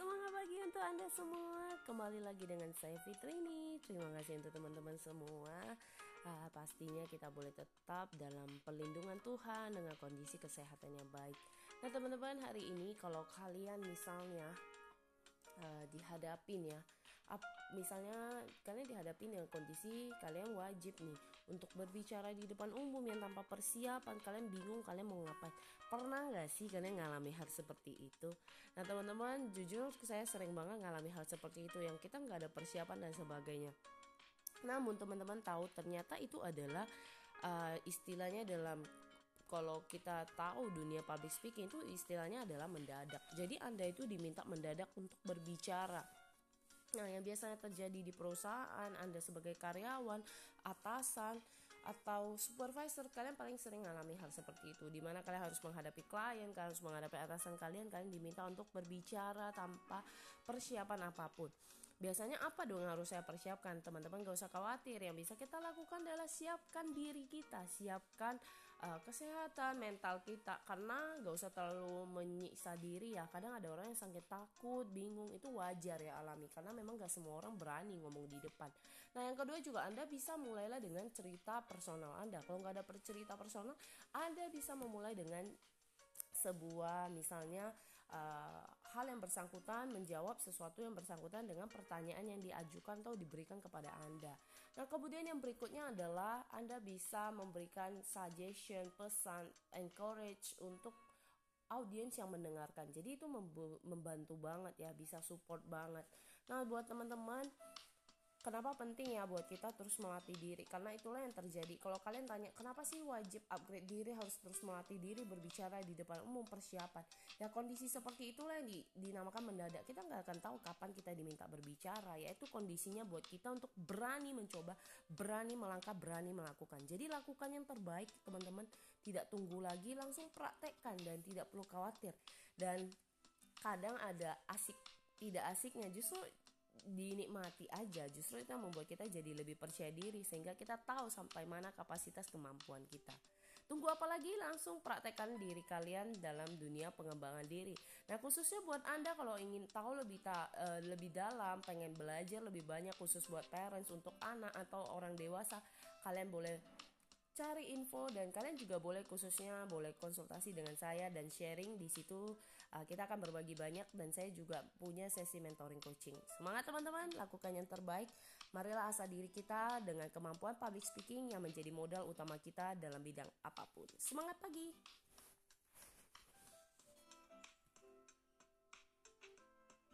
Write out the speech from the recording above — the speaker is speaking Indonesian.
Semangat pagi untuk Anda semua. Kembali lagi dengan saya Fitrini. Terima kasih untuk teman-teman semua. Uh, pastinya kita boleh tetap dalam perlindungan Tuhan dengan kondisi kesehatan yang baik. Nah, teman-teman, hari ini kalau kalian misalnya uh, dihadapin ya Ap, misalnya kalian dihadapi dengan kondisi kalian wajib nih untuk berbicara di depan umum yang tanpa persiapan kalian bingung kalian mau ngapain pernah nggak sih kalian ngalami hal seperti itu nah teman-teman jujur saya sering banget ngalami hal seperti itu yang kita nggak ada persiapan dan sebagainya namun teman-teman tahu ternyata itu adalah uh, istilahnya dalam kalau kita tahu dunia public speaking itu istilahnya adalah mendadak. Jadi Anda itu diminta mendadak untuk berbicara. Nah, yang biasanya terjadi di perusahaan, Anda sebagai karyawan, atasan, atau supervisor kalian paling sering mengalami hal seperti itu. Di mana kalian harus menghadapi klien kalian harus menghadapi atasan kalian kalian diminta untuk berbicara tanpa persiapan apa pun biasanya apa dong yang harus saya persiapkan? Teman-teman gak usah khawatir yang bisa kita lakukan adalah siapkan diri kita siapkan uh, kesehatan mental kita. Karena gak usah terlalu menyiksa diri ya. Kadang ada orang yang sakit takut bingung itu wajar ya alami. Karena memang gak semua orang berani ngomong di depan. Nah yang kedua juga anda bisa mulailah dengan cerita personal anda. Kalau nggak ada cerita personal anda bisa memulai dengan sebuah misalnya uh, hal yang bersangkutan menjawab sesuatu yang bersangkutan dengan pertanyaan yang diajukan atau diberikan kepada Anda. Nah, kemudian yang berikutnya adalah Anda bisa memberikan suggestion, pesan, encourage untuk audiens yang mendengarkan. Jadi itu membantu banget ya, bisa support banget. Nah, buat teman-teman Kenapa penting ya buat kita terus melatih diri? Karena itulah yang terjadi. Kalau kalian tanya, kenapa sih wajib upgrade diri, harus terus melatih diri, berbicara di depan umum, persiapan. Ya kondisi seperti itulah yang di, dinamakan mendadak. Kita nggak akan tahu kapan kita diminta berbicara. Yaitu kondisinya buat kita untuk berani mencoba, berani melangkah, berani melakukan. Jadi lakukan yang terbaik teman-teman. Tidak tunggu lagi, langsung praktekkan dan tidak perlu khawatir. Dan kadang ada asik tidak asiknya justru dinikmati aja. Justru itu yang membuat kita jadi lebih percaya diri sehingga kita tahu sampai mana kapasitas kemampuan kita. Tunggu apa lagi? Langsung praktekkan diri kalian dalam dunia pengembangan diri. Nah khususnya buat anda kalau ingin tahu lebih ta uh, lebih dalam pengen belajar lebih banyak khusus buat parents untuk anak atau orang dewasa kalian boleh cari info dan kalian juga boleh khususnya boleh konsultasi dengan saya dan sharing di situ. Uh, kita akan berbagi banyak dan saya juga punya sesi mentoring coaching. Semangat teman-teman. Lakukan yang terbaik. Marilah asah diri kita dengan kemampuan public speaking yang menjadi modal utama kita dalam bidang apa pun. Semangat pagi